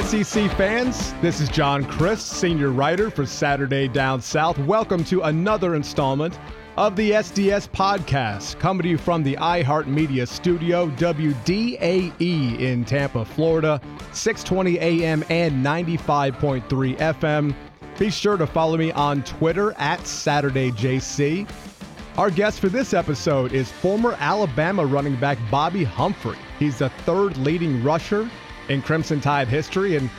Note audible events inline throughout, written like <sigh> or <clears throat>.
SEC fans, this is John Crist, senior writer for Saturday Down South. Welcome to another installment of the SDS podcast, coming to you from the iHeartMedia studio, WDAE in Tampa, Florida, 620 AM and 95.3 FM. Be sure to follow me on Twitter at SaturdayJC. Our guest for this episode is former Alabama running back Bobby Humphrey. He's the third leading rusher in Crimson Tide history, and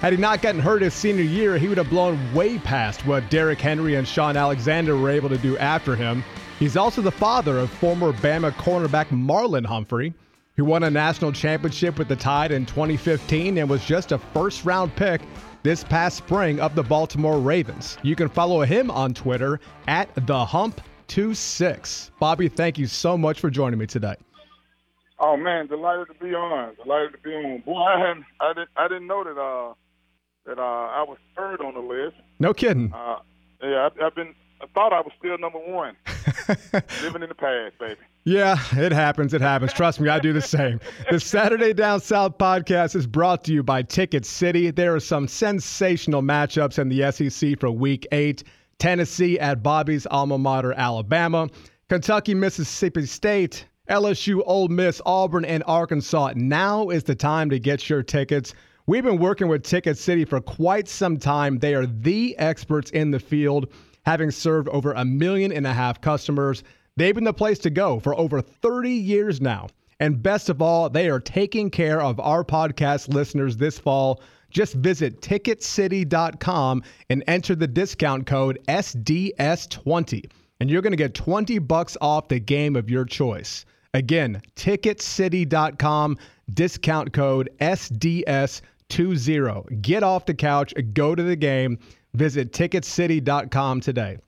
had he not gotten hurt his senior year, he would have blown way past what Derrick Henry and Shaun Alexander were able to do after him. He's also the father of former Bama cornerback Marlon Humphrey, who won a national championship with the Tide in 2015 and was just a first round pick this past spring of the Baltimore Ravens. You can follow him on Twitter at the Hump26. Bobby, thank you so much for joining me today. Oh man, delighted to be on. Delighted to be on. Boy, I hadn't, I didn't, I didn't know that uh that uh I was third on the list. No kidding. Uh, yeah, I, I've been. I thought I was still number one. <laughs> Living in the past, baby. Yeah, it happens. It happens. Trust me, I do the same. The Saturday Down South podcast is brought to you by Ticket City. There are some sensational matchups in the SEC for Week Eight. Tennessee at Bobby's alma mater, Alabama. Kentucky, Mississippi State. LSU, Ole Miss, Auburn, and Arkansas. Now is the time to get your tickets. We've been working with Ticket City for quite some time. They are the experts in the field, having served over a million and a half customers. They've been the place to go for over 30 years now. And best of all, they are taking care of our podcast listeners this fall. Just visit ticketcity.com and enter the discount code SDS20 and you're going to get 20 bucks off the game of your choice. Again, ticketcity.com, discount code SDS20. Get off the couch, go to the game. Visit ticketcity.com today.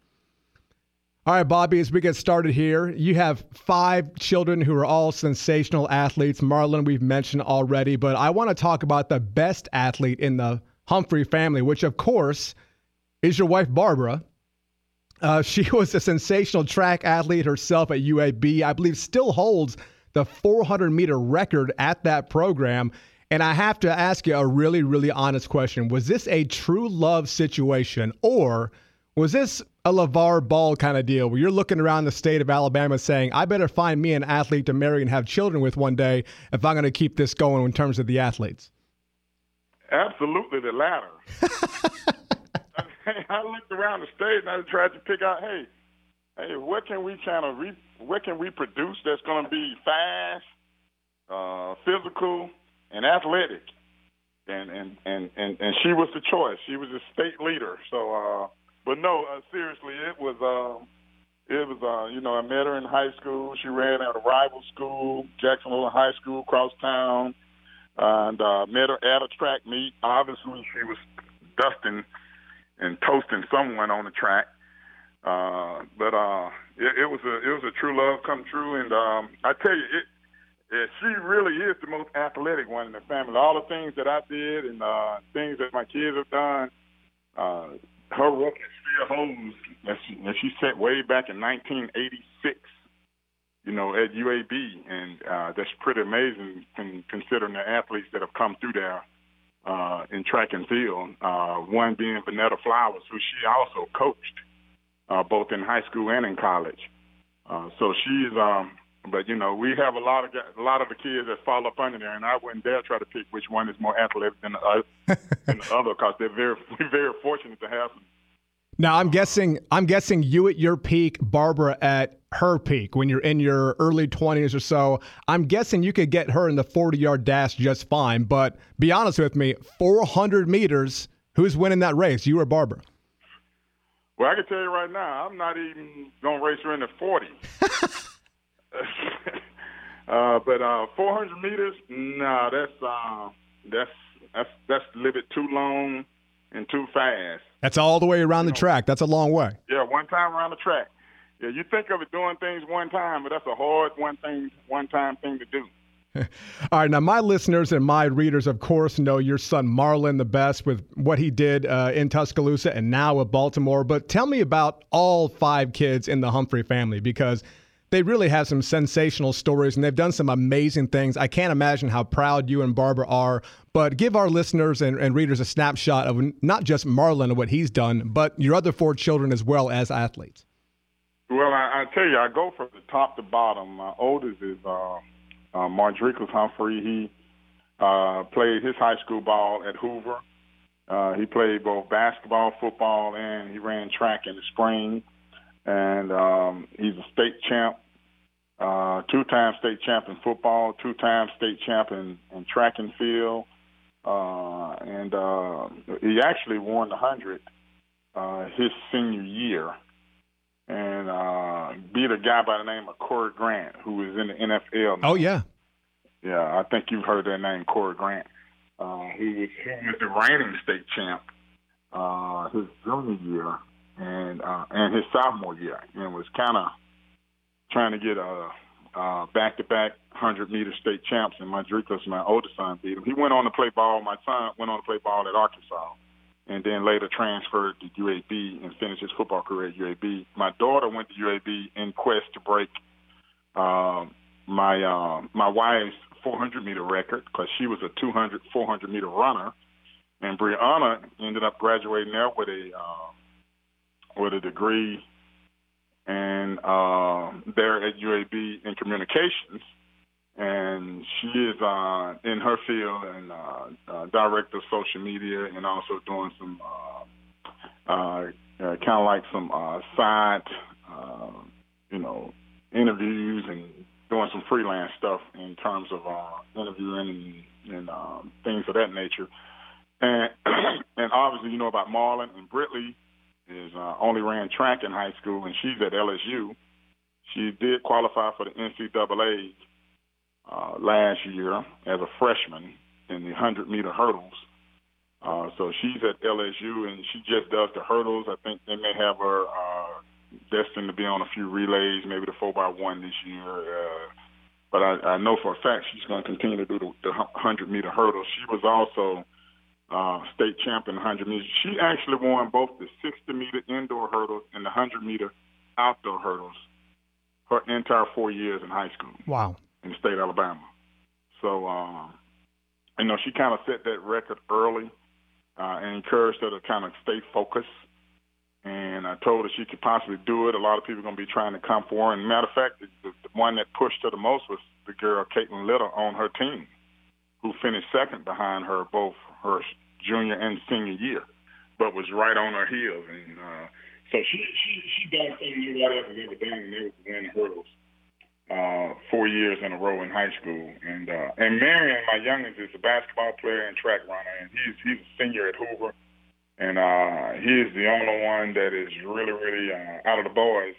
All right, Bobby, as we get started here, you have five children who are all sensational athletes. Marlon, we've mentioned already, but I want to talk about the best athlete in the Humphrey family, which, of course, is your wife, Barbara. Uh, <laughs> she was a sensational track athlete herself at UAB. I believe still holds the 400 meter record at that program. And I have to ask you a really, really honest question. Was this a true love situation or was this a LaVar Ball kind of deal where you're looking around the state of Alabama saying, I better find me an athlete to marry and have children with one day if I'm going to keep this going in terms of the athletes? Absolutely the latter. <laughs> I <laughs> looked around the state and I tried to pick out, hey, hey, what can we kind of re- what can we produce that's going to be fast, uh, physical, and athletic? And and and and and she was the choice. She was a state leader. So, uh, but no, uh, seriously, it was. Uh, it was, uh, you know, I met her in high school. She ran at a rival school, Jacksonville High School, across town, and uh, met her at a track meet. Obviously, she was dusting and toasting someone on the track. Uh, but uh, it, it was a it was a true love come true, and um, I tell you, it, it she really is the most athletic one in the family. All the things that I did and uh, things that my kids have done, uh, her record still holds that she, that she set way back in 1986. You know, at UAB, and uh, that's pretty amazing considering the athletes that have come through there uh, in track and field. Uh, one being Vonetta Flowers, who she also coached uh, both in high school and in college. Uh, so she's, um, but you know, we have a lot of a lot of the kids that fall up under there, and I wouldn't dare try to pick which one is more athletic than the, uh, <laughs> than the other because they're very <laughs> we're very fortunate to have them now I'm guessing I'm guessing you at your peak, Barbara at her peak when you're in your early 20s or so. I'm guessing you could get her in the 40 yard dash just fine. But be honest with me, 400 meters, who's winning that race? You or Barbara? Well, I can tell you right now, I'm not even gonna race her in the 40. <laughs> <laughs> uh, but uh, 400 meters, no, nah, that's uh, that's that's that's a little bit too long and too fast. That's all the way around the track. That's a long way. Yeah, one time around the track. Yeah, you think of it doing things one time, but that's a hard one thing, one time thing to do. <laughs> All right, now my listeners and my readers, of course, know your son Marlon the best with what he did uh, in Tuscaloosa and now with Baltimore. But tell me about all five kids in the Humphrey family because they really have some sensational stories and they've done some amazing things. I can't imagine how proud you and Barbara are, but give our listeners and, and readers a snapshot of not just Marlon and what he's done, but your other four children as well as athletes. Well, I, I tell you, I go from the top to bottom. My oldest is uh, uh, Mardricus Humphrey. He uh, played his high school ball at Hoover. Uh, he played both basketball, football, and he ran track in the spring and um, he's a state champ, uh, two-time state champ in football, two-time state champ in, in track and field, uh, and uh, he actually won the hundred uh, his senior year, and uh, beat a guy by the name of Corey Grant, who is in the NFL. Now. Oh yeah, yeah, I think you've heard that name, Corey Grant. Uh, he was he was the reigning state champ uh, his junior year and uh, and his sophomore year, and was kind of trying to get a uh, back-to-back 100 meter state champs. And Mardricus, my oldest son, beat him. He went on to play ball. My son went on to play ball at Arkansas, and then later transferred to UAB and finished his football career at UAB. My daughter went to UAB in quest to break uh, my uh, my wife's 400 meter record because she was a 200 400 meter runner, and Brianna ended up graduating there with a uh, with a degree and uh, there at UAB in communications. And she is uh, in her field and uh, uh, director of social media and also doing some uh, uh, uh, kind of like some uh, side, uh, you know, interviews and doing some freelance stuff in terms of uh, interviewing and, and um, things of that nature. And <clears throat> and obviously, you know about Marlon and Britley is uh, only ran track in high school, and she's at LSU. She did qualify for the NCAA uh, last year as a freshman in the 100 meter hurdles. Uh, so she's at LSU, and she just does the hurdles. I think they may have her uh, destined to be on a few relays, maybe the 4x1 this year. Uh, but I, I know for a fact she's going to continue to do the, the 100 meter hurdles. She was also uh, state champion 100 meters. She actually won both the 60 meter indoor hurdles and the 100 meter outdoor hurdles her entire four years in high school. Wow. In the state of Alabama. So, um, you know, she kind of set that record early uh, and encouraged her to kind of stay focused. And I told her she could possibly do it. A lot of people are going to be trying to come for her. And matter of fact, the, the one that pushed her the most was the girl, Caitlin Little, on her team, who finished second behind her both her junior and senior year, but was right on her heels. And uh, so she she she done things nobody else has ever done, and they was winning hurdles uh, four years in a row in high school. And uh, and Marion, my youngest, is a basketball player and track runner, and he's he's a senior at Hoover, and uh, he is the only one that is really really uh, out of the boys.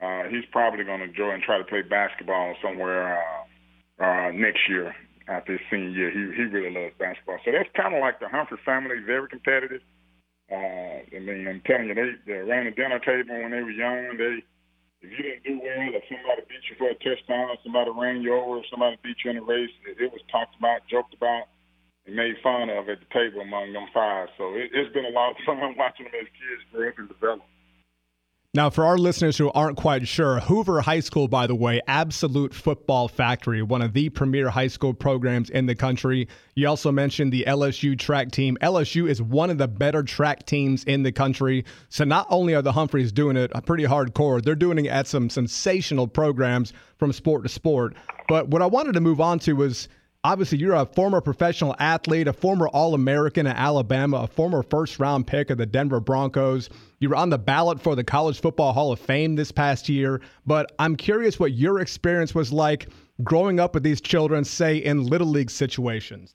Uh, he's probably going to join and try to play basketball somewhere uh, uh, next year after his senior year. He he really loves basketball. So that's kind of like the Humphrey family, very competitive. Uh, I mean, I'm telling you, they, they around the dinner table when they were young, they if you didn't do well, if somebody beat you for a touchdown, or somebody ran you over, if somebody beat you in a race, it, it was talked about, joked about, and made fun of at the table among them five. So it, it's been a lot of fun <laughs> watching them as kids grow up and develop. Now, for our listeners who aren't quite sure, Hoover High School, by the way, absolute football factory, one of the premier high school programs in the country. You also mentioned the LSU track team. LSU is one of the better track teams in the country. So not only are the Humphreys doing it pretty hardcore, they're doing it at some sensational programs from sport to sport. But what I wanted to move on to was obviously you're a former professional athlete, a former All American at Alabama, a former first round pick of the Denver Broncos. You were on the ballot for the College Football Hall of Fame this past year. But I'm curious what your experience was like growing up with these children, say in Little League situations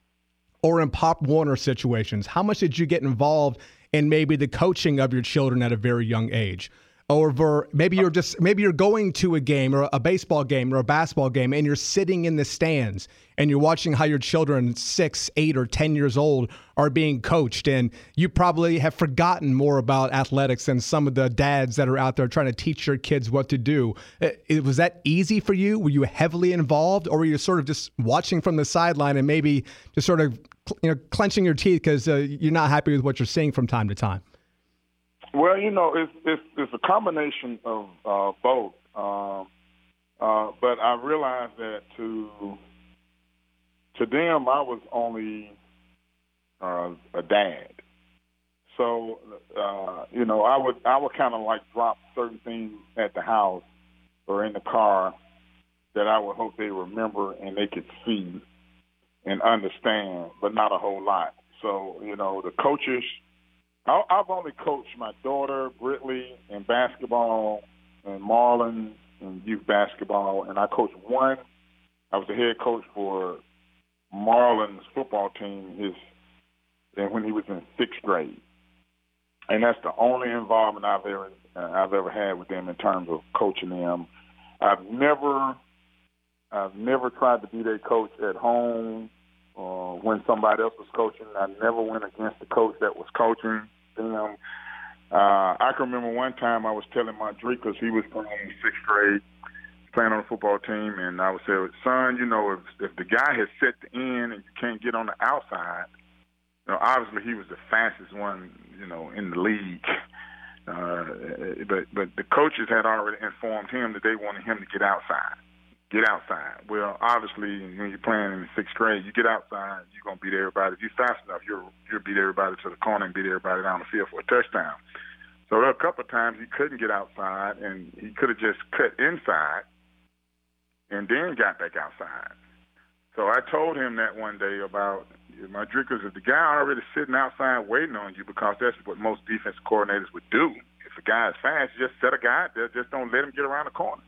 or in Pop Warner situations. How much did you get involved in maybe the coaching of your children at a very young age? Over maybe you're just maybe you're going to a game or a baseball game or a basketball game and you're sitting in the stands and you're watching how your children six eight or ten years old are being coached. And you probably have forgotten more about athletics than some of the dads that are out there trying to teach your kids what to do. It, it, was that easy for you? Were you heavily involved or were you sort of just watching from the sideline and maybe just sort of you know clenching your teeth because uh, you're not happy with what you're seeing from time to time well, you know, it's it's, it's a combination of uh, both. Um, I realized that to to them, I was only uh, a dad. So, uh, you know, I would I would kind of like drop certain things at the house or in the car that I would hope they remember and they could see and understand, but not a whole lot. So, you know, the coaches. I've only coached my daughter Britley in basketball and Marlon in youth basketball, and I coached one. I was the head coach for Marlon's football team. His and when he was in sixth grade, and that's the only involvement I've ever uh, I've ever had with them in terms of coaching them. I've never I've never tried to be their coach at home uh, when somebody else was coaching. I never went against the coach that was coaching them. Uh, I can remember one time I was telling my because he was playing in sixth grade, playing on the football team, and I would say, son, you know, if, if the guy has set the end and you can't get on the outside, you know, obviously he was the fastest one, you know, in the league. Uh, but but the coaches had already informed him that they wanted him to get outside, get outside. Well, obviously when you're playing in the sixth grade, you get outside, you're gonna beat everybody. If you're fast enough, you'll you'll beat everybody to the corner and beat everybody down the field for a touchdown. So there were a couple of times he couldn't get outside, and he could have just cut inside and then got back outside. So I told him that one day about Mardricus. If the guy already sitting outside waiting on you, because that's what most defense coordinators would do. If a guy is fast, just set a guy out there. Just don't let him get around the corner.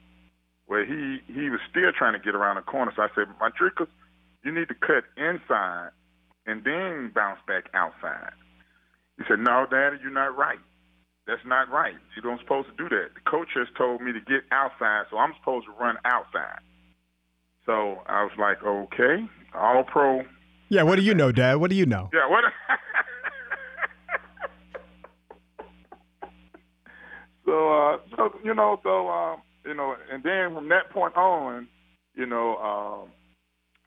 Where he he was still trying to get around the corner. So I said, Mardricus, you need to cut inside and then bounce back outside. He said, No, Daddy, you're not right. That's not right. You don't supposed to do that. The coach has told me to get outside, so I'm supposed to run outside. So I was like, okay, all pro. Yeah, what do you know, Dad? What do you know? Yeah, what? <laughs> <laughs> so, uh, so you know, so um, you know, and then from that point on, you know, um,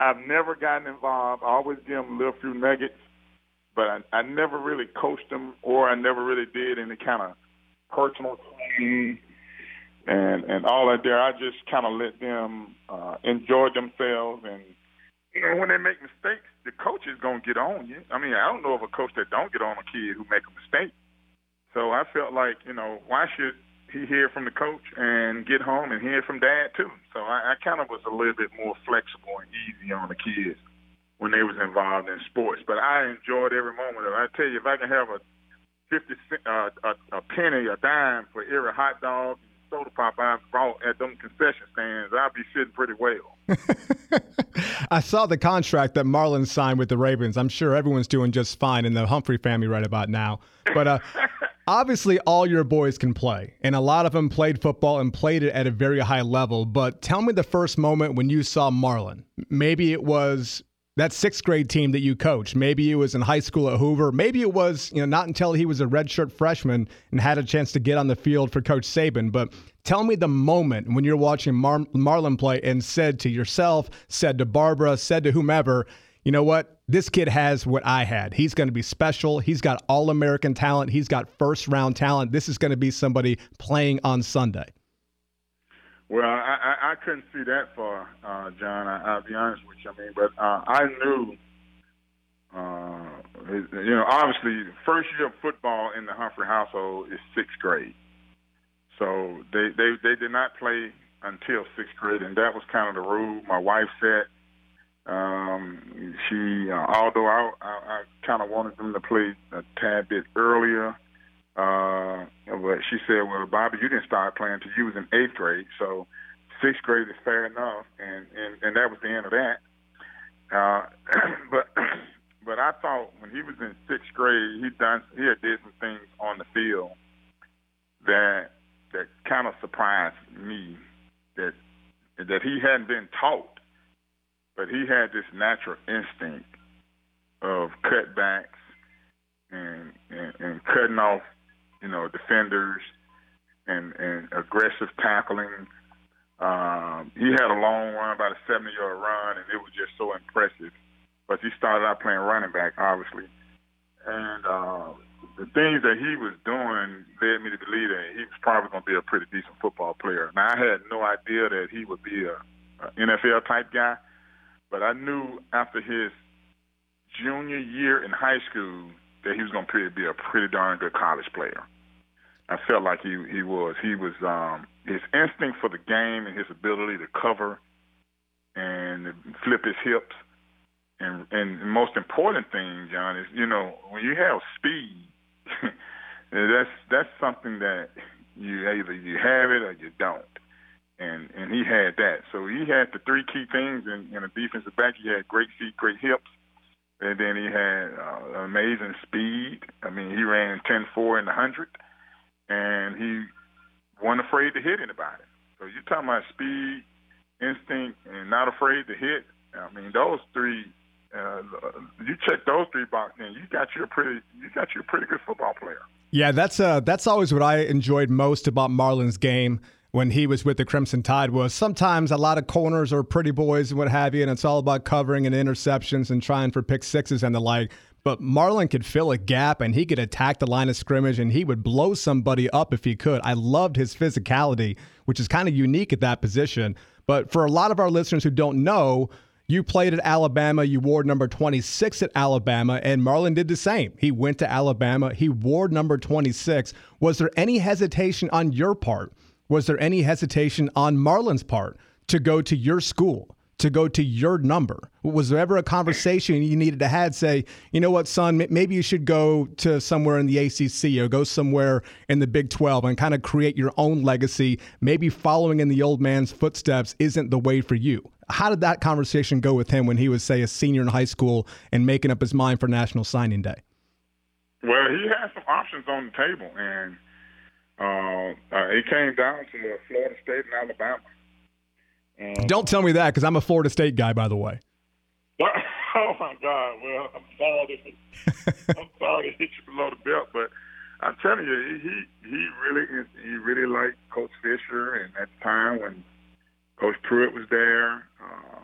I've never gotten involved. I always give them a little few nuggets but I, I never really coached them, or I never really did any kind of personal training and and all that there. I just kind of let them uh, enjoy themselves, and you know when they make mistakes, the coach is gonna get on you. I mean, I don't know of a coach that don't get on a kid who make a mistake. So I felt like you know why should he hear from the coach and get home and hear from dad too. So I, I kind of was a little bit more flexible and easy on the kids when they was involved in sports. But I enjoyed every moment of it. I tell you, if I can have a fifty cent, uh, a, a penny, a dime for every hot dog and soda pop I bought at them concession stands, I'd be sitting pretty well. <laughs> I saw the contract that Marlon signed with the Ravens. I'm sure everyone's doing just fine in the Humphrey family right about now. But uh, <laughs> obviously, all your boys can play, and a lot of them played football and played it at a very high level. But tell me the first moment when you saw Marlon. Maybe it was that sixth grade team that you coached. Maybe it was in high school at Hoover. Maybe it was, you know, not until he was a redshirt freshman and had a chance to get on the field for Coach Saban. But tell me the moment when you're watching Mar- Marlon play and said to yourself, said to Barbara, said to whomever, you know what? This kid has what I had. He's going to be special. He's got all American talent. He's got first round talent. This is going to be somebody playing on Sunday. Well, I, I, I couldn't see that far, uh, John. I, I'll be honest with you. I mean, but uh, I knew, uh, you know, obviously, first year of football in the Humphrey household is sixth grade. So they they they did not play until sixth grade, and that was kind of the rule. My wife said um, she, uh, although I, I, I kind of wanted them to play a tad bit earlier uh, but she said, "Well, Bobby, you didn't start playing until you was in eighth grade, so sixth grade is fair enough." And and, and that was the end of that. Uh, <clears throat> but <clears throat> but I thought when he was in sixth grade, he done he had did some things on the field that that kind of surprised me that that he hadn't been taught, but he had this natural instinct of cutbacks and, and, and cutting off you know, defenders and, and aggressive tackling. Um, he had a long run, about a 70 yard run, and it was just so impressive. But he started out playing running back, obviously. And uh, the things that he was doing led me to believe that he was probably going to be a pretty decent football player. Now, I had no idea that he would be a NFL type guy. But I knew after his junior year in high school that he was going to be a pretty darn good college player. I felt like he he was. He was um, his instinct for the game and his ability to cover and flip his hips. And and most important thing, John, is you know when you have speed, <laughs> that's that's something that you either you have it or you don't. And and he had that. So he had the three key things in, in a defensive back. He had great feet, great hips, and then he had uh, amazing speed. I mean, he ran 10-4 in the hundred, and he wasn't afraid to hit anybody. So you're talking about speed, instinct, and not afraid to hit. I mean, those three. Uh, you check those three boxes, and you got you a pretty, you got you a pretty good football player. Yeah, that's uh, that's always what I enjoyed most about Marlon's game when he was with the Crimson Tide was sometimes a lot of corners or pretty boys and what have you, and it's all about covering and interceptions and trying for pick sixes and the like. But Marlon could fill a gap and he could attack the line of scrimmage and he would blow somebody up if he could. I loved his physicality, which is kind of unique at that position. But for a lot of our listeners who don't know, you played at Alabama. You wore number 26 at Alabama, and Marlon did the same. He went to Alabama. He wore number 26. Was there any hesitation on your part? Was there any hesitation on Marlon's part to go to your school? to go to your number? Was there ever a conversation you needed to have say, you know what, son, maybe you should go to somewhere in the ACC or go somewhere in the Big 12 and kind of create your own legacy? Maybe following in the old man's footsteps isn't the way for you. How did that conversation go with him when he was, say, a senior in high school and making up his mind for National Signing Day? Well, he had some options on the table, and uh, uh, it came down to Florida State and Alabama. And Don't tell me that because I'm a Florida State guy, by the way. <laughs> oh my God! Well, I'm sorry. To, <laughs> I'm sorry to hit you below the belt, but I'm telling you, he he really he really liked Coach Fisher, and at the time when Coach Pruitt was there, uh,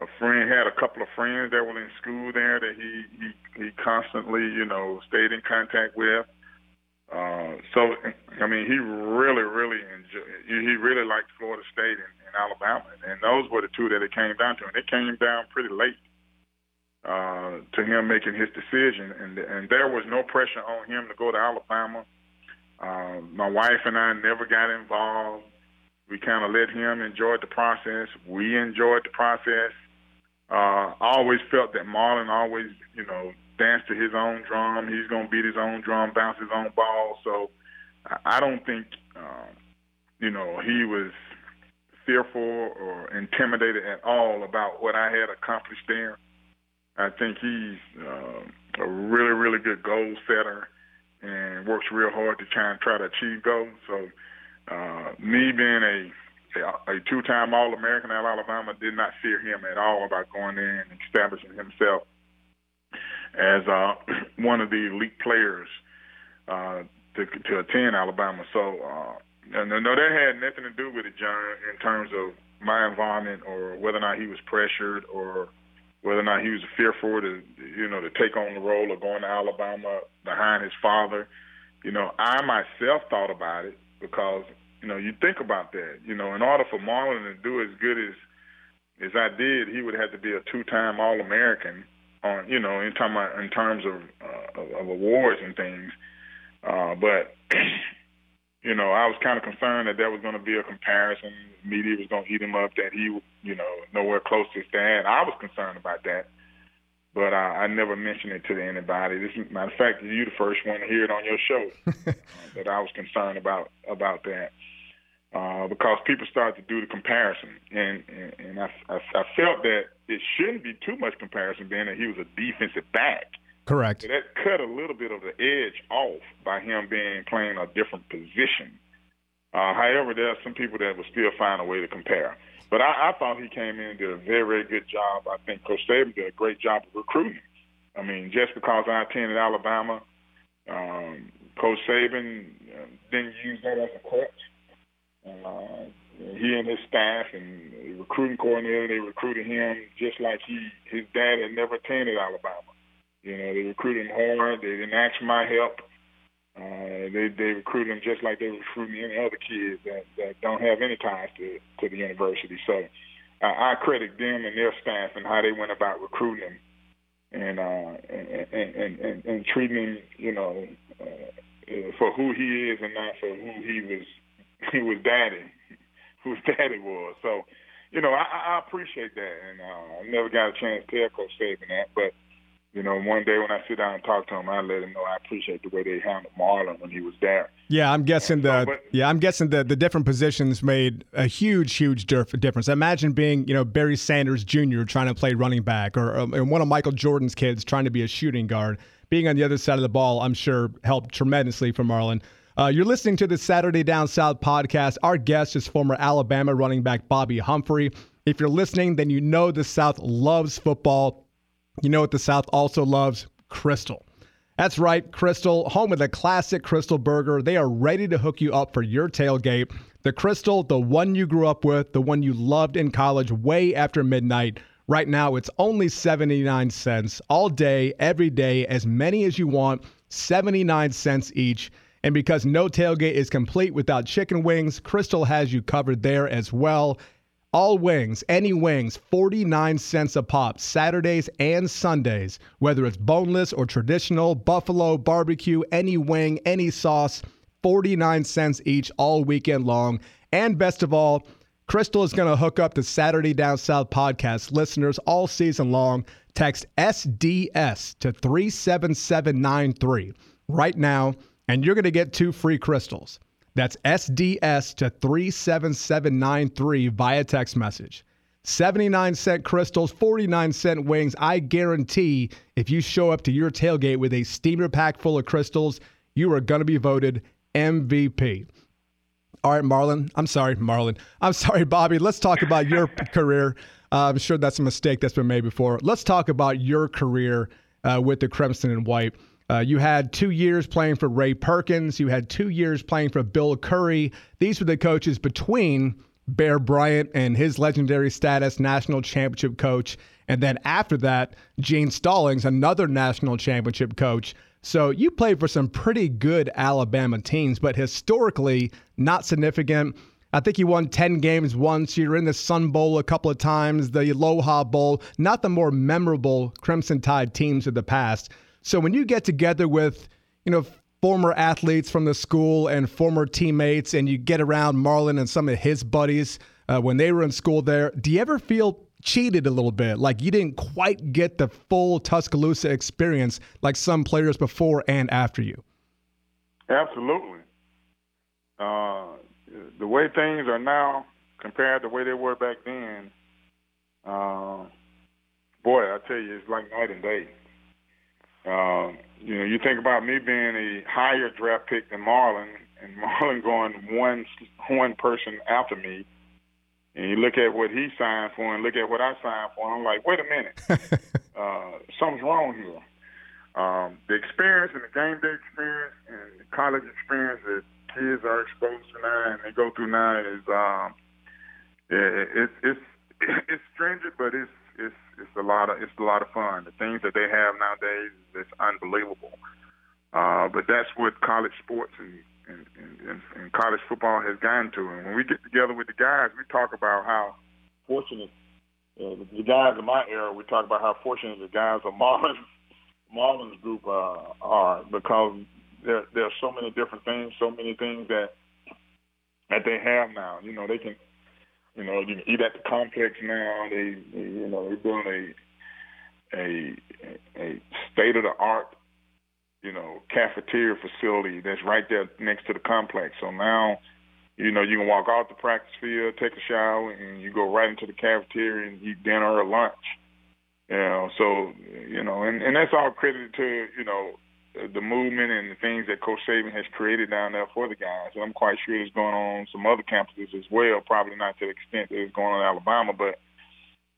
a friend had a couple of friends that were in school there that he he he constantly you know stayed in contact with. Uh, so I mean, he really, really enjoyed. He really liked Florida State and, and Alabama, and those were the two that it came down to, and it came down pretty late uh, to him making his decision, and and there was no pressure on him to go to Alabama. Uh, my wife and I never got involved. We kind of let him enjoy the process. We enjoyed the process. Uh, I always felt that Marlon always, you know, dance to his own drum. He's going to beat his own drum, bounce his own ball. So I don't think, um, you know, he was fearful or intimidated at all about what I had accomplished there. I think he's uh, a really, really good goal setter and works real hard to try and try to achieve goals. So uh, me being a a two-time All-American at Alabama did not fear him at all about going in and establishing himself as uh, <clears throat> one of the elite players uh, to to attend Alabama. So uh, no, no, that had nothing to do with it, John, in terms of my involvement or whether or not he was pressured or whether or not he was fearful to you know to take on the role of going to Alabama behind his father. You know, I myself thought about it because you know you think about that. You know, in order for Marlon to do as good as as I did, he would have to be a two-time All-American on you know in terms in terms of, uh, of awards and things. Uh, but <clears throat> you know, I was kind of concerned that there was going to be a comparison. Media was going to eat him up. That he, you know, nowhere close to his. I was concerned about that, but I, I never mentioned it to anybody. This, is, matter of fact, you the first one to hear it on your show uh, <laughs> that I was concerned about about that uh, because people started to do the comparison, and and, and I, I, I felt that it shouldn't be too much comparison, being that he was a defensive back. Correct. So that cut a little bit of the edge off by him being playing a different position. Uh, however, there are some people that will still find a way to compare. But I, I thought he came in and did a very, very good job. I think Coach Saban did a great job of recruiting. I mean, just because I attended Alabama, um, Coach Saban uh, didn't use that as a crutch. Uh, he and his staff and the recruiting coordinator, they recruited him just like he his dad had never attended Alabama. You know, they recruited him hard. They didn't ask for my help. Uh, they they recruited him just like they recruiting any other kids that that don't have any ties to to the university. So I, I credit them and their staff and how they went about recruiting him and uh, and, and, and, and, and treating him, you know, uh, for who he is and not for who he was. <laughs> He was daddy, whose daddy was. So, you know, I, I appreciate that, and uh, I never got a chance to tell Coach Saban that, but you know, one day when I sit down and talk to him, I let him know I appreciate the way they handled Marlon when he was there. Yeah, I'm guessing the but, yeah, I'm guessing the the different positions made a huge, huge difference. Imagine being you know Barry Sanders Jr. trying to play running back, or, or one of Michael Jordan's kids trying to be a shooting guard. Being on the other side of the ball, I'm sure helped tremendously for Marlon. Uh, you're listening to the Saturday Down South podcast. Our guest is former Alabama running back Bobby Humphrey. If you're listening, then you know the South loves football you know what the South also loves? Krystal. That's right, Krystal, home of the classic Krystal Burger. They are ready to hook you up for your tailgate. The Krystal, the one you grew up with, the one you loved in college way after midnight. Right now, it's only 79 cents all day, every day, as many as you want, 79 cents each. And because no tailgate is complete without chicken wings, Krystal has you covered there as well. All wings, any wings, 49 cents a pop, Saturdays and Sundays. Whether it's boneless or traditional, buffalo, barbecue, any wing, any sauce, 49 cents each all weekend long. And best of all, Krystal is going to hook up the Saturday Down South podcast listeners all season long. Text SDS to 37793 right now, and you're going to get two free Krystals. That's SDS to 37793 via text message. 79 cent Krystals, 49 cent wings. I guarantee if you show up to your tailgate with a steamer pack full of Krystals, you are going to be voted MVP. All right, Marlon. I'm sorry, Marlon. I'm <laughs> sorry, Bobby. Let's talk about your <laughs> career. Uh, I'm sure that's a mistake that's been made before. Let's talk about your career uh, with the Crimson and White. Uh, you had two years playing for Ray Perkins. You had two years playing for Bill Curry. These were the coaches between Bear Bryant and his legendary status, national championship coach. And then after that, Gene Stallings, another national championship coach. So you played for some pretty good Alabama teams, but historically not significant. I think you won 10 games once. You're in the Sun Bowl a couple of times, the Aloha Bowl, not the more memorable Crimson Tide teams of the past. So when you get together with, you know, former athletes from the school and former teammates, and you get around Marlon and some of his buddies uh, when they were in school there, do you ever feel cheated a little bit? Like you didn't quite get the full Tuscaloosa experience like some players before and after you? Absolutely. Uh, the way things are now compared to the way they were back then, uh, boy, I tell you, it's like night and day. Uh, you know, you think about me being a higher draft pick than Marlon, and <laughs> Marlon going one one person after me, and you look at what he signed for and look at what I signed for, and I'm like, wait a minute, <laughs> uh, something's wrong here. Um, the experience and the game day experience and the college experience that kids are exposed to now and they go through now is um, it, it's it's <laughs> it's stringent, but it's it's it's a lot of it's a lot of fun. The things that they have nowadays is unbelievable. Uh, but that's what college sports and, and, and, and college football has gotten to. And when we get together with the guys, we talk about how fortunate uh, the guys in my era. We talk about how fortunate the guys of <laughs> Marlon's Marlon's group uh, are because there there are so many different things, so many things that that they have now. You know, they can you know, you eat at the complex now. They, you know, they're doing a a a state of the art, you know, cafeteria facility that's right there next to the complex. So now, you know, you can walk off the practice field, take a shower, and you go right into the cafeteria and eat dinner or lunch. You know, so you know, and and that's all credited to you know the movement and the things that Coach Saban has created down there for the guys. And I'm quite sure it's going on some other campuses as well, probably not to the extent that it's going on in Alabama, but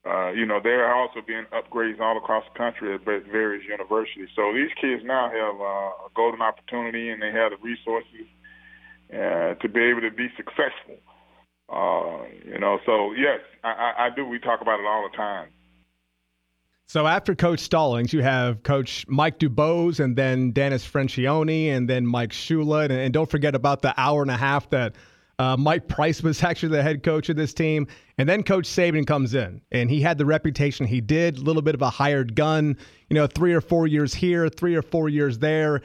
uh, you know, there are also being upgrades all across the country at various universities. So these kids now have uh, a golden opportunity and they have the resources uh, to be able to be successful. Uh, you know, so yes, I, I, I do. We talk about it all the time. So after Coach Stallings, you have Coach Mike Dubose and then Dennis Franchione and then Mike Shula. And, and don't forget about the hour and a half that Uh, Mike Price was <laughs> actually the head coach of this team. And then Coach Saban comes in, and he had the reputation he did, a little bit of a hired gun, you know, three or four years here, three or four years there.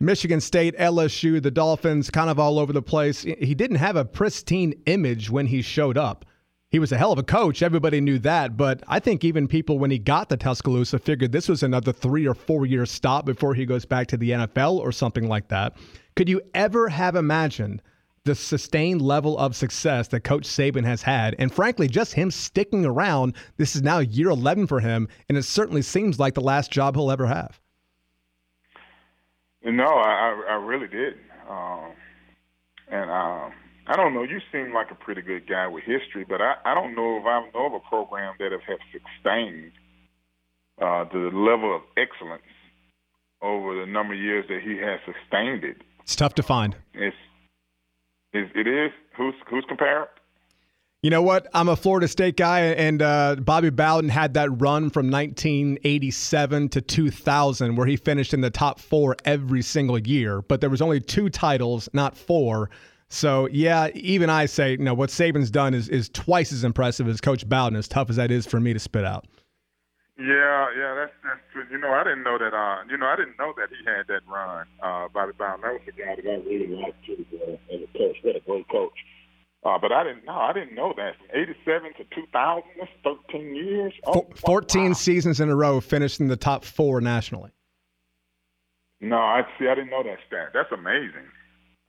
Michigan State, LSU, the Dolphins, kind of all over the place. He didn't have a pristine image when he showed up. He was a hell of a coach. Everybody knew that. But I think even people, when he got to Tuscaloosa, figured this was another three or four year stop before he goes back to the NFL or something like that. Could you ever have imagined the sustained level of success that Coach Saban has had? And frankly, just him sticking around, this is now year 11 for him. And it certainly seems like the last job he'll ever have. No, I, I really did. Um, and um, I don't know. You seem like a pretty good guy with history, but I, I don't know if I know of a program that have, have sustained uh, the level of excellence over the number of years that he has sustained it. It's tough to find. It's, it's it is. Who's who's compared? You know what? I'm a Florida State guy, and uh, Bobby Bowden had that run from 1987 to 2000 where he finished in the top four every single year, but there was only two titles, not four. So yeah, even I say, you know, what Saban's done is is twice as impressive as Coach Bowden, as tough as that is for me to spit out. Yeah, yeah, that's that's true. You know, I didn't know that. Uh, you know, I didn't know that he had that run. Uh, Bobby Bowden. That was a guy that I really liked too, uh, as a coach. What a great coach. Uh, but I didn't know. I didn't know that. From '87 to 2000, that's 13 years. Oh, 14 wow. seasons in a row, finished in the top four nationally. No, I see. I didn't know that stat. That's amazing.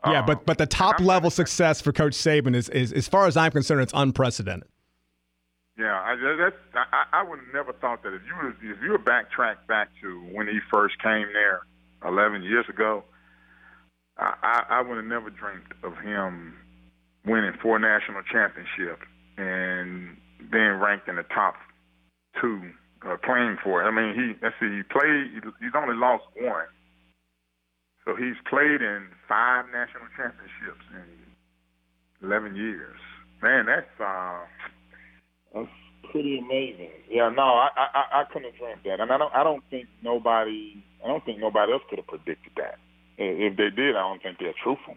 Yeah, but but the top level success for Coach Saban is, is, as far as I'm concerned, it's unprecedented. Yeah, I, that's I, I would have never thought that if you were, if you were backtrack back to when he first came there 11 years ago, I, I, I would have never dreamed of him winning four national championships and being ranked in the top two, uh, playing for it. I mean, he let's see, he played. He's only lost one so he's played in five national championships in 11 years. Man, that's uh, that's pretty amazing. Yeah, no, I, I I couldn't have dreamt that, and I don't I don't think nobody I don't think nobody else could have predicted that. If they did, I don't think they're truthful.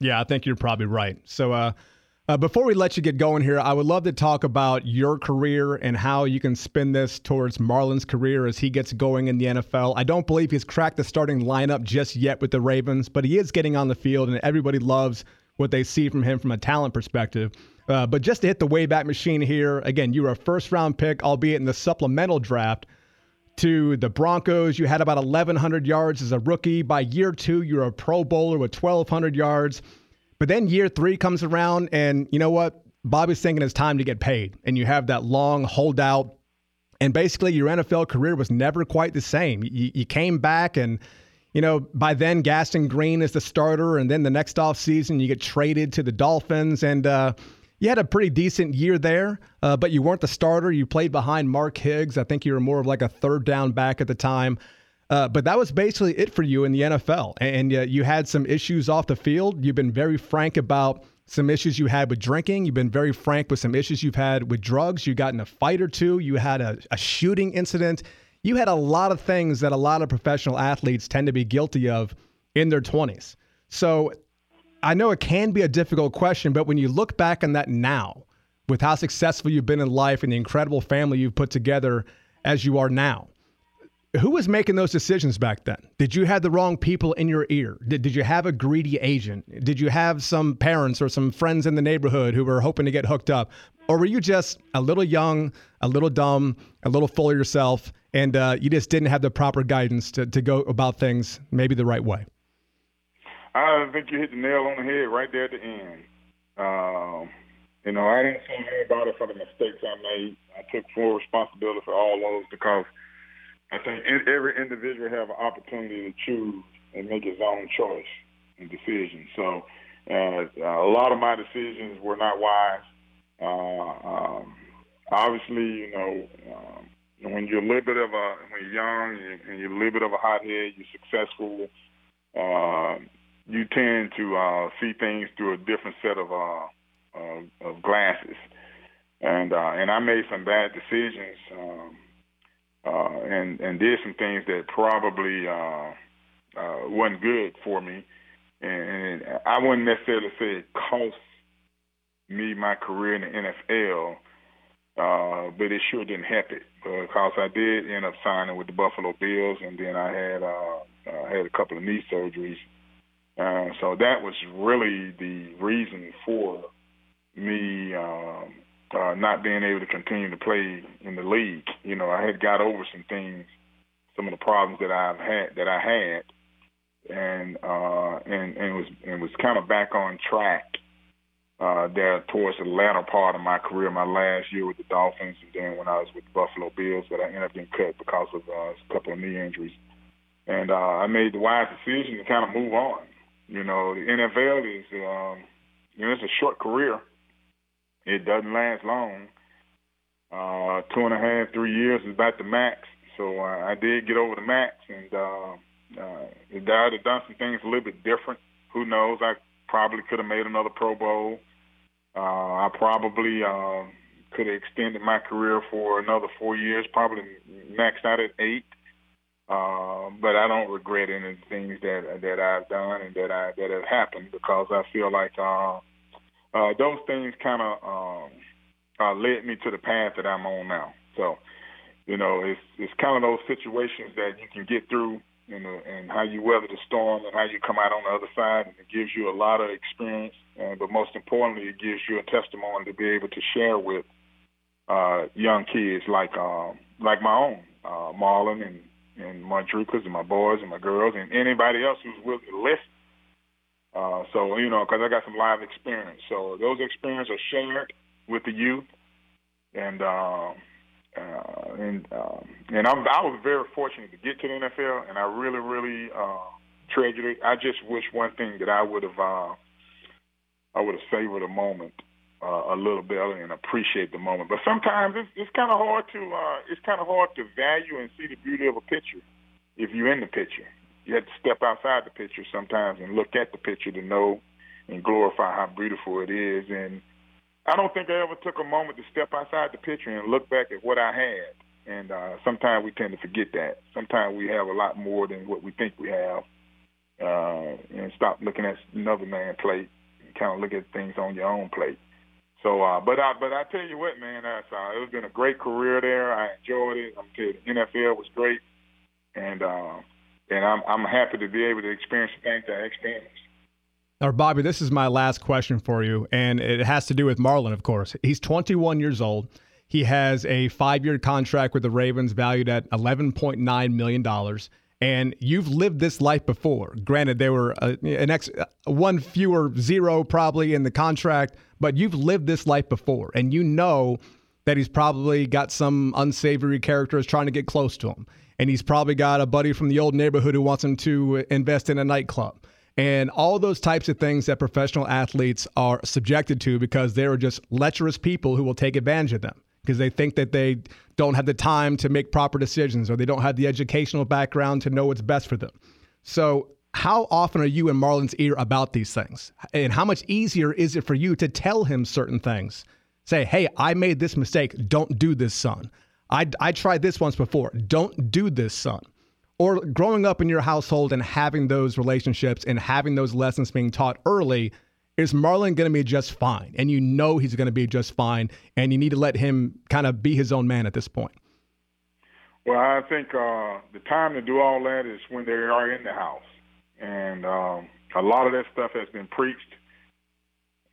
Yeah, I think you're probably right. So, uh, uh, before we let you get going here, I would love to talk about your career and how you can spin this towards Marlon's career as he gets going in the NFL. I don't believe he's cracked the starting lineup just yet with the Ravens, but he is getting on the field, and everybody loves what they see from him from a talent perspective. Uh, but just to hit the Wayback Machine here, again, you were a first round pick, albeit in the supplemental draft to the Broncos. You had about 1,100 yards as a rookie. By year two, you're a Pro Bowler with 1,200 yards. But then year three comes around, and you know what? Bobby's thinking it's time to get paid. And you have that long holdout. And basically, your NFL career was never quite the same. You, you came back, and, you know, by then, Gaston Green is the starter. And then the next offseason, you get traded to the Dolphins. And, uh, you had a pretty decent year there, uh, but you weren't the starter. You played behind Mark Higgs. I think you were more of like a third down back at the time. Uh, but that was basically it for you in the NFL. And uh, you had some issues off the field. You've been very frank about some issues you had with drinking. You've been very frank with some issues you've had with drugs. You got in a fight or two. You had a, a shooting incident. You had a lot of things that a lot of professional athletes tend to be guilty of in their 20s. So I know it can be a difficult question, but when you look back on that now, with how successful you've been in life and the incredible family you've put together as you are now, who was making those decisions back then? Did you have the wrong people in your ear? Did, did you have a greedy agent? Did you have some parents or some friends in the neighborhood who were hoping to get hooked up? Or were you just a little young, a little dumb, a little full of yourself, and uh, you just didn't have the proper guidance to, to go about things maybe the right way? I think you hit the nail on the head right there at the end. Um, you know, I didn't say anybody for the mistakes I made. I took full responsibility for all those because – I think every individual have an opportunity to choose and make his own choice and decision. So uh, a lot of my decisions were not wise. Uh, um, obviously, you know, um, when you're a little bit of a when you're young and you're a little bit of a hothead, you're successful. Uh, you tend to uh, see things through a different set of uh, uh, of glasses, and uh, and I made some bad decisions. Um, uh, and and did some things that probably uh, uh, wasn't good for me. And, and I wouldn't necessarily say it cost me my career in the NFL, uh, but it sure didn't help it because I did end up signing with the Buffalo Bills, and then I had uh, uh, had a couple of knee surgeries. Uh, so that was really the reason for me um, uh, not being able to continue to play in the league. You know, I had got over some things, some of the problems that I've had that I had, and uh, and and was and was kind of back on track uh, there towards the latter part of my career, my last year with the Dolphins, and then when I was with the Buffalo Bills, but I ended up getting cut because of uh, a couple of knee injuries. And uh, I made the wise decision to kind of move on. You know, the NFL is, um, you know, it's a short career. It doesn't last long. Uh, two and a half, three years is about the max. So uh, I did get over the max, and uh, uh, if I'd have done some things a little bit different, who knows? I probably could have made another Pro Bowl. Uh, I probably uh, could have extended my career for another four years, probably maxed out at eight. Uh, but I don't regret any things that that I've done and that I that have happened because I feel like uh, uh, those things kind of um, uh, led me to the path that I'm on now. So, you know, it's it's kind of those situations that you can get through and, uh, and how you weather the storm and how you come out on the other side. And it gives you a lot of experience, uh, but most importantly, it gives you a testimony to be able to share with uh, young kids like um, like my own uh, Marlon and and Mardricus and my boys and my girls and anybody else who's willing to listen. Uh, so you know, because I got some live experience, so those experiences are shared with the youth, and. Uh, uh, and um, and I'm, I was very fortunate to get to the NFL, and I really, really uh, treasured it. I just wish one thing that I would have, uh, I would have savored a moment uh, a little better and appreciate the moment. But sometimes it's, it's kind of hard to, uh, it's kind of hard to value and see the beauty of a picture if you're in the picture. You have to step outside the picture sometimes and look at the picture to know and glorify how beautiful it is. And I don't think I ever took a moment to step outside the picture and look back at what I had. And uh, sometimes we tend to forget that. Sometimes we have a lot more than what we think we have, uh, and stop looking at another man's plate and kind of look at things on your own plate. So, uh, but I, but I tell you what, man, that's, uh, it's been a great career there. I enjoyed it. I'm telling the NFL was great, and uh, and I'm I'm happy to be able to experience the things that I experienced. Or Bobby, this is my last question for you, and it has to do with Marlon, of course. He's 21 years old. He has a five-year contract with the Ravens, valued at 11.9 million dollars. And you've lived this life before. Granted, there were a, an ex, uh, one fewer zero probably in the contract, but you've lived this life before, and you know that he's probably got some unsavory characters trying to get close to him, and he's probably got a buddy from the old neighborhood who wants him to invest in a nightclub and all those types of things that professional athletes are subjected to because they are just lecherous people who will take advantage of them because they think that they don't have the time to make proper decisions or they don't have the educational background to know what's best for them. So, how often are you in Marlon's ear about these things? And how much easier is it for you to tell him certain things? Say, hey, I made this mistake. Don't do this, son. I, I tried this once before. Don't do this, son or growing up in your household and having those relationships and having those lessons being taught early, is Marlon going to be just fine? And you know he's going to be just fine, and you need to let him kind of be his own man at this point. Well, I think uh, the time to do all that is when they are in the house, and um, a lot of that stuff has been preached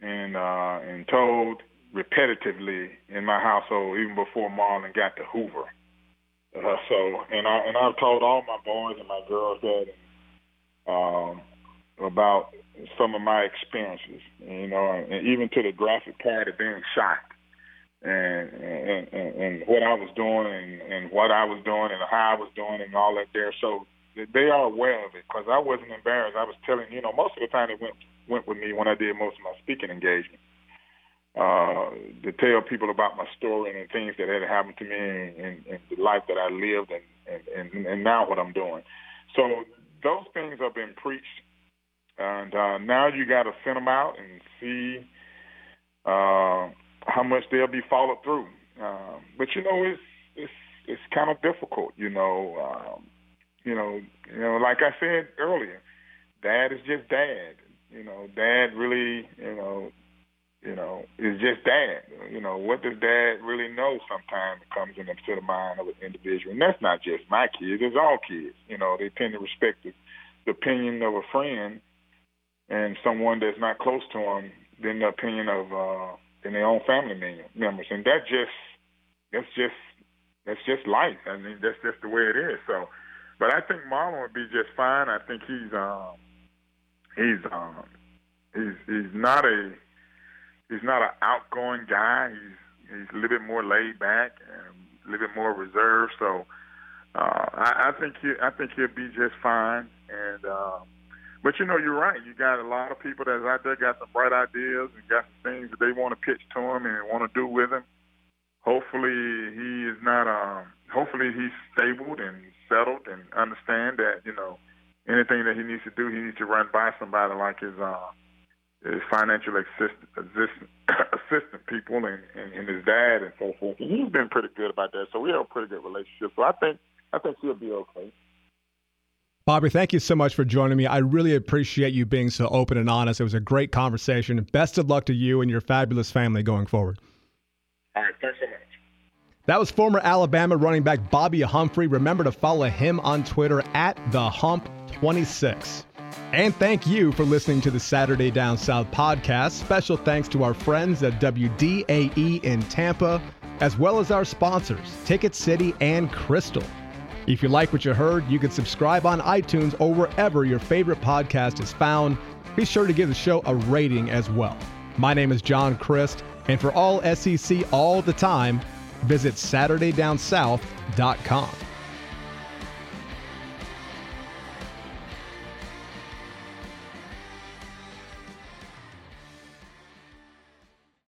and uh, and told repetitively in my household, even before Marlon got to Hoover. Uh, so, and I and I've told all my boys and my girls that um, about some of my experiences, you know, and, and even to the graphic part of being shot, and and, and and what I was doing, and, and what I was doing, and how I was doing, and all that there. So they are aware of it because I wasn't embarrassed. I was telling, you know, most of the time it went went with me when I did most of my speaking engagements uh, to tell people about my story and things that had happened to me and, and the life that I lived and, and, and, and now what I'm doing. So those things have been preached, and uh, now you got to send them out and see uh, how much they'll be followed through. Um, but you know, it's it's it's kind of difficult. You know, um, you know, you know, like I said earlier, dad is just dad. You know, dad really, you know, you know, is just dad. You know, what does dad really know sometimes comes into the mind of an individual. And that's not just my kids, it's all kids. You know, they tend to respect the, the opinion of a friend and someone that's not close to them than the opinion of uh, than their own family members. And that just that's just that's just life. I mean, that's just the way it is. So, but I think Marlon would be just fine. I think he's um, he's um, he's he's not a he's not an outgoing guy. He's he's a little bit more laid back and a little bit more reserved. So, uh, I, I think he I think he'll be just fine. And um, but you know, you're right. You got a lot of people that's out there got some bright ideas and got some things that they want to pitch to him and want to do with him hopefully he is not um hopefully he's stable and settled and understand that you know anything that he needs to do he needs to run by somebody like his uh his financial assistant assistant, <coughs> assistant people and, and and his dad and so forth and he's been pretty good about that so we have a pretty good relationship so i think i think he'll be okay Bobby, thank you so much for joining me. I really appreciate you being so open and honest. It was a great conversation. Best of luck to you and your fabulous family going forward. All right, thanks so much. That was former Alabama running back Bobby Humphrey. Remember to follow him on Twitter at the Hump26. And thank you for listening to the Saturday Down South podcast. Special thanks to our friends at WDAE in Tampa, as well as our sponsors, Ticket City and Krystal. If you like what you heard, you can subscribe on iTunes or wherever your favorite podcast is found. Be sure to give the show a rating as well. My name is John Crist. And for all SEC all the time, visit SaturdayDownSouth.com.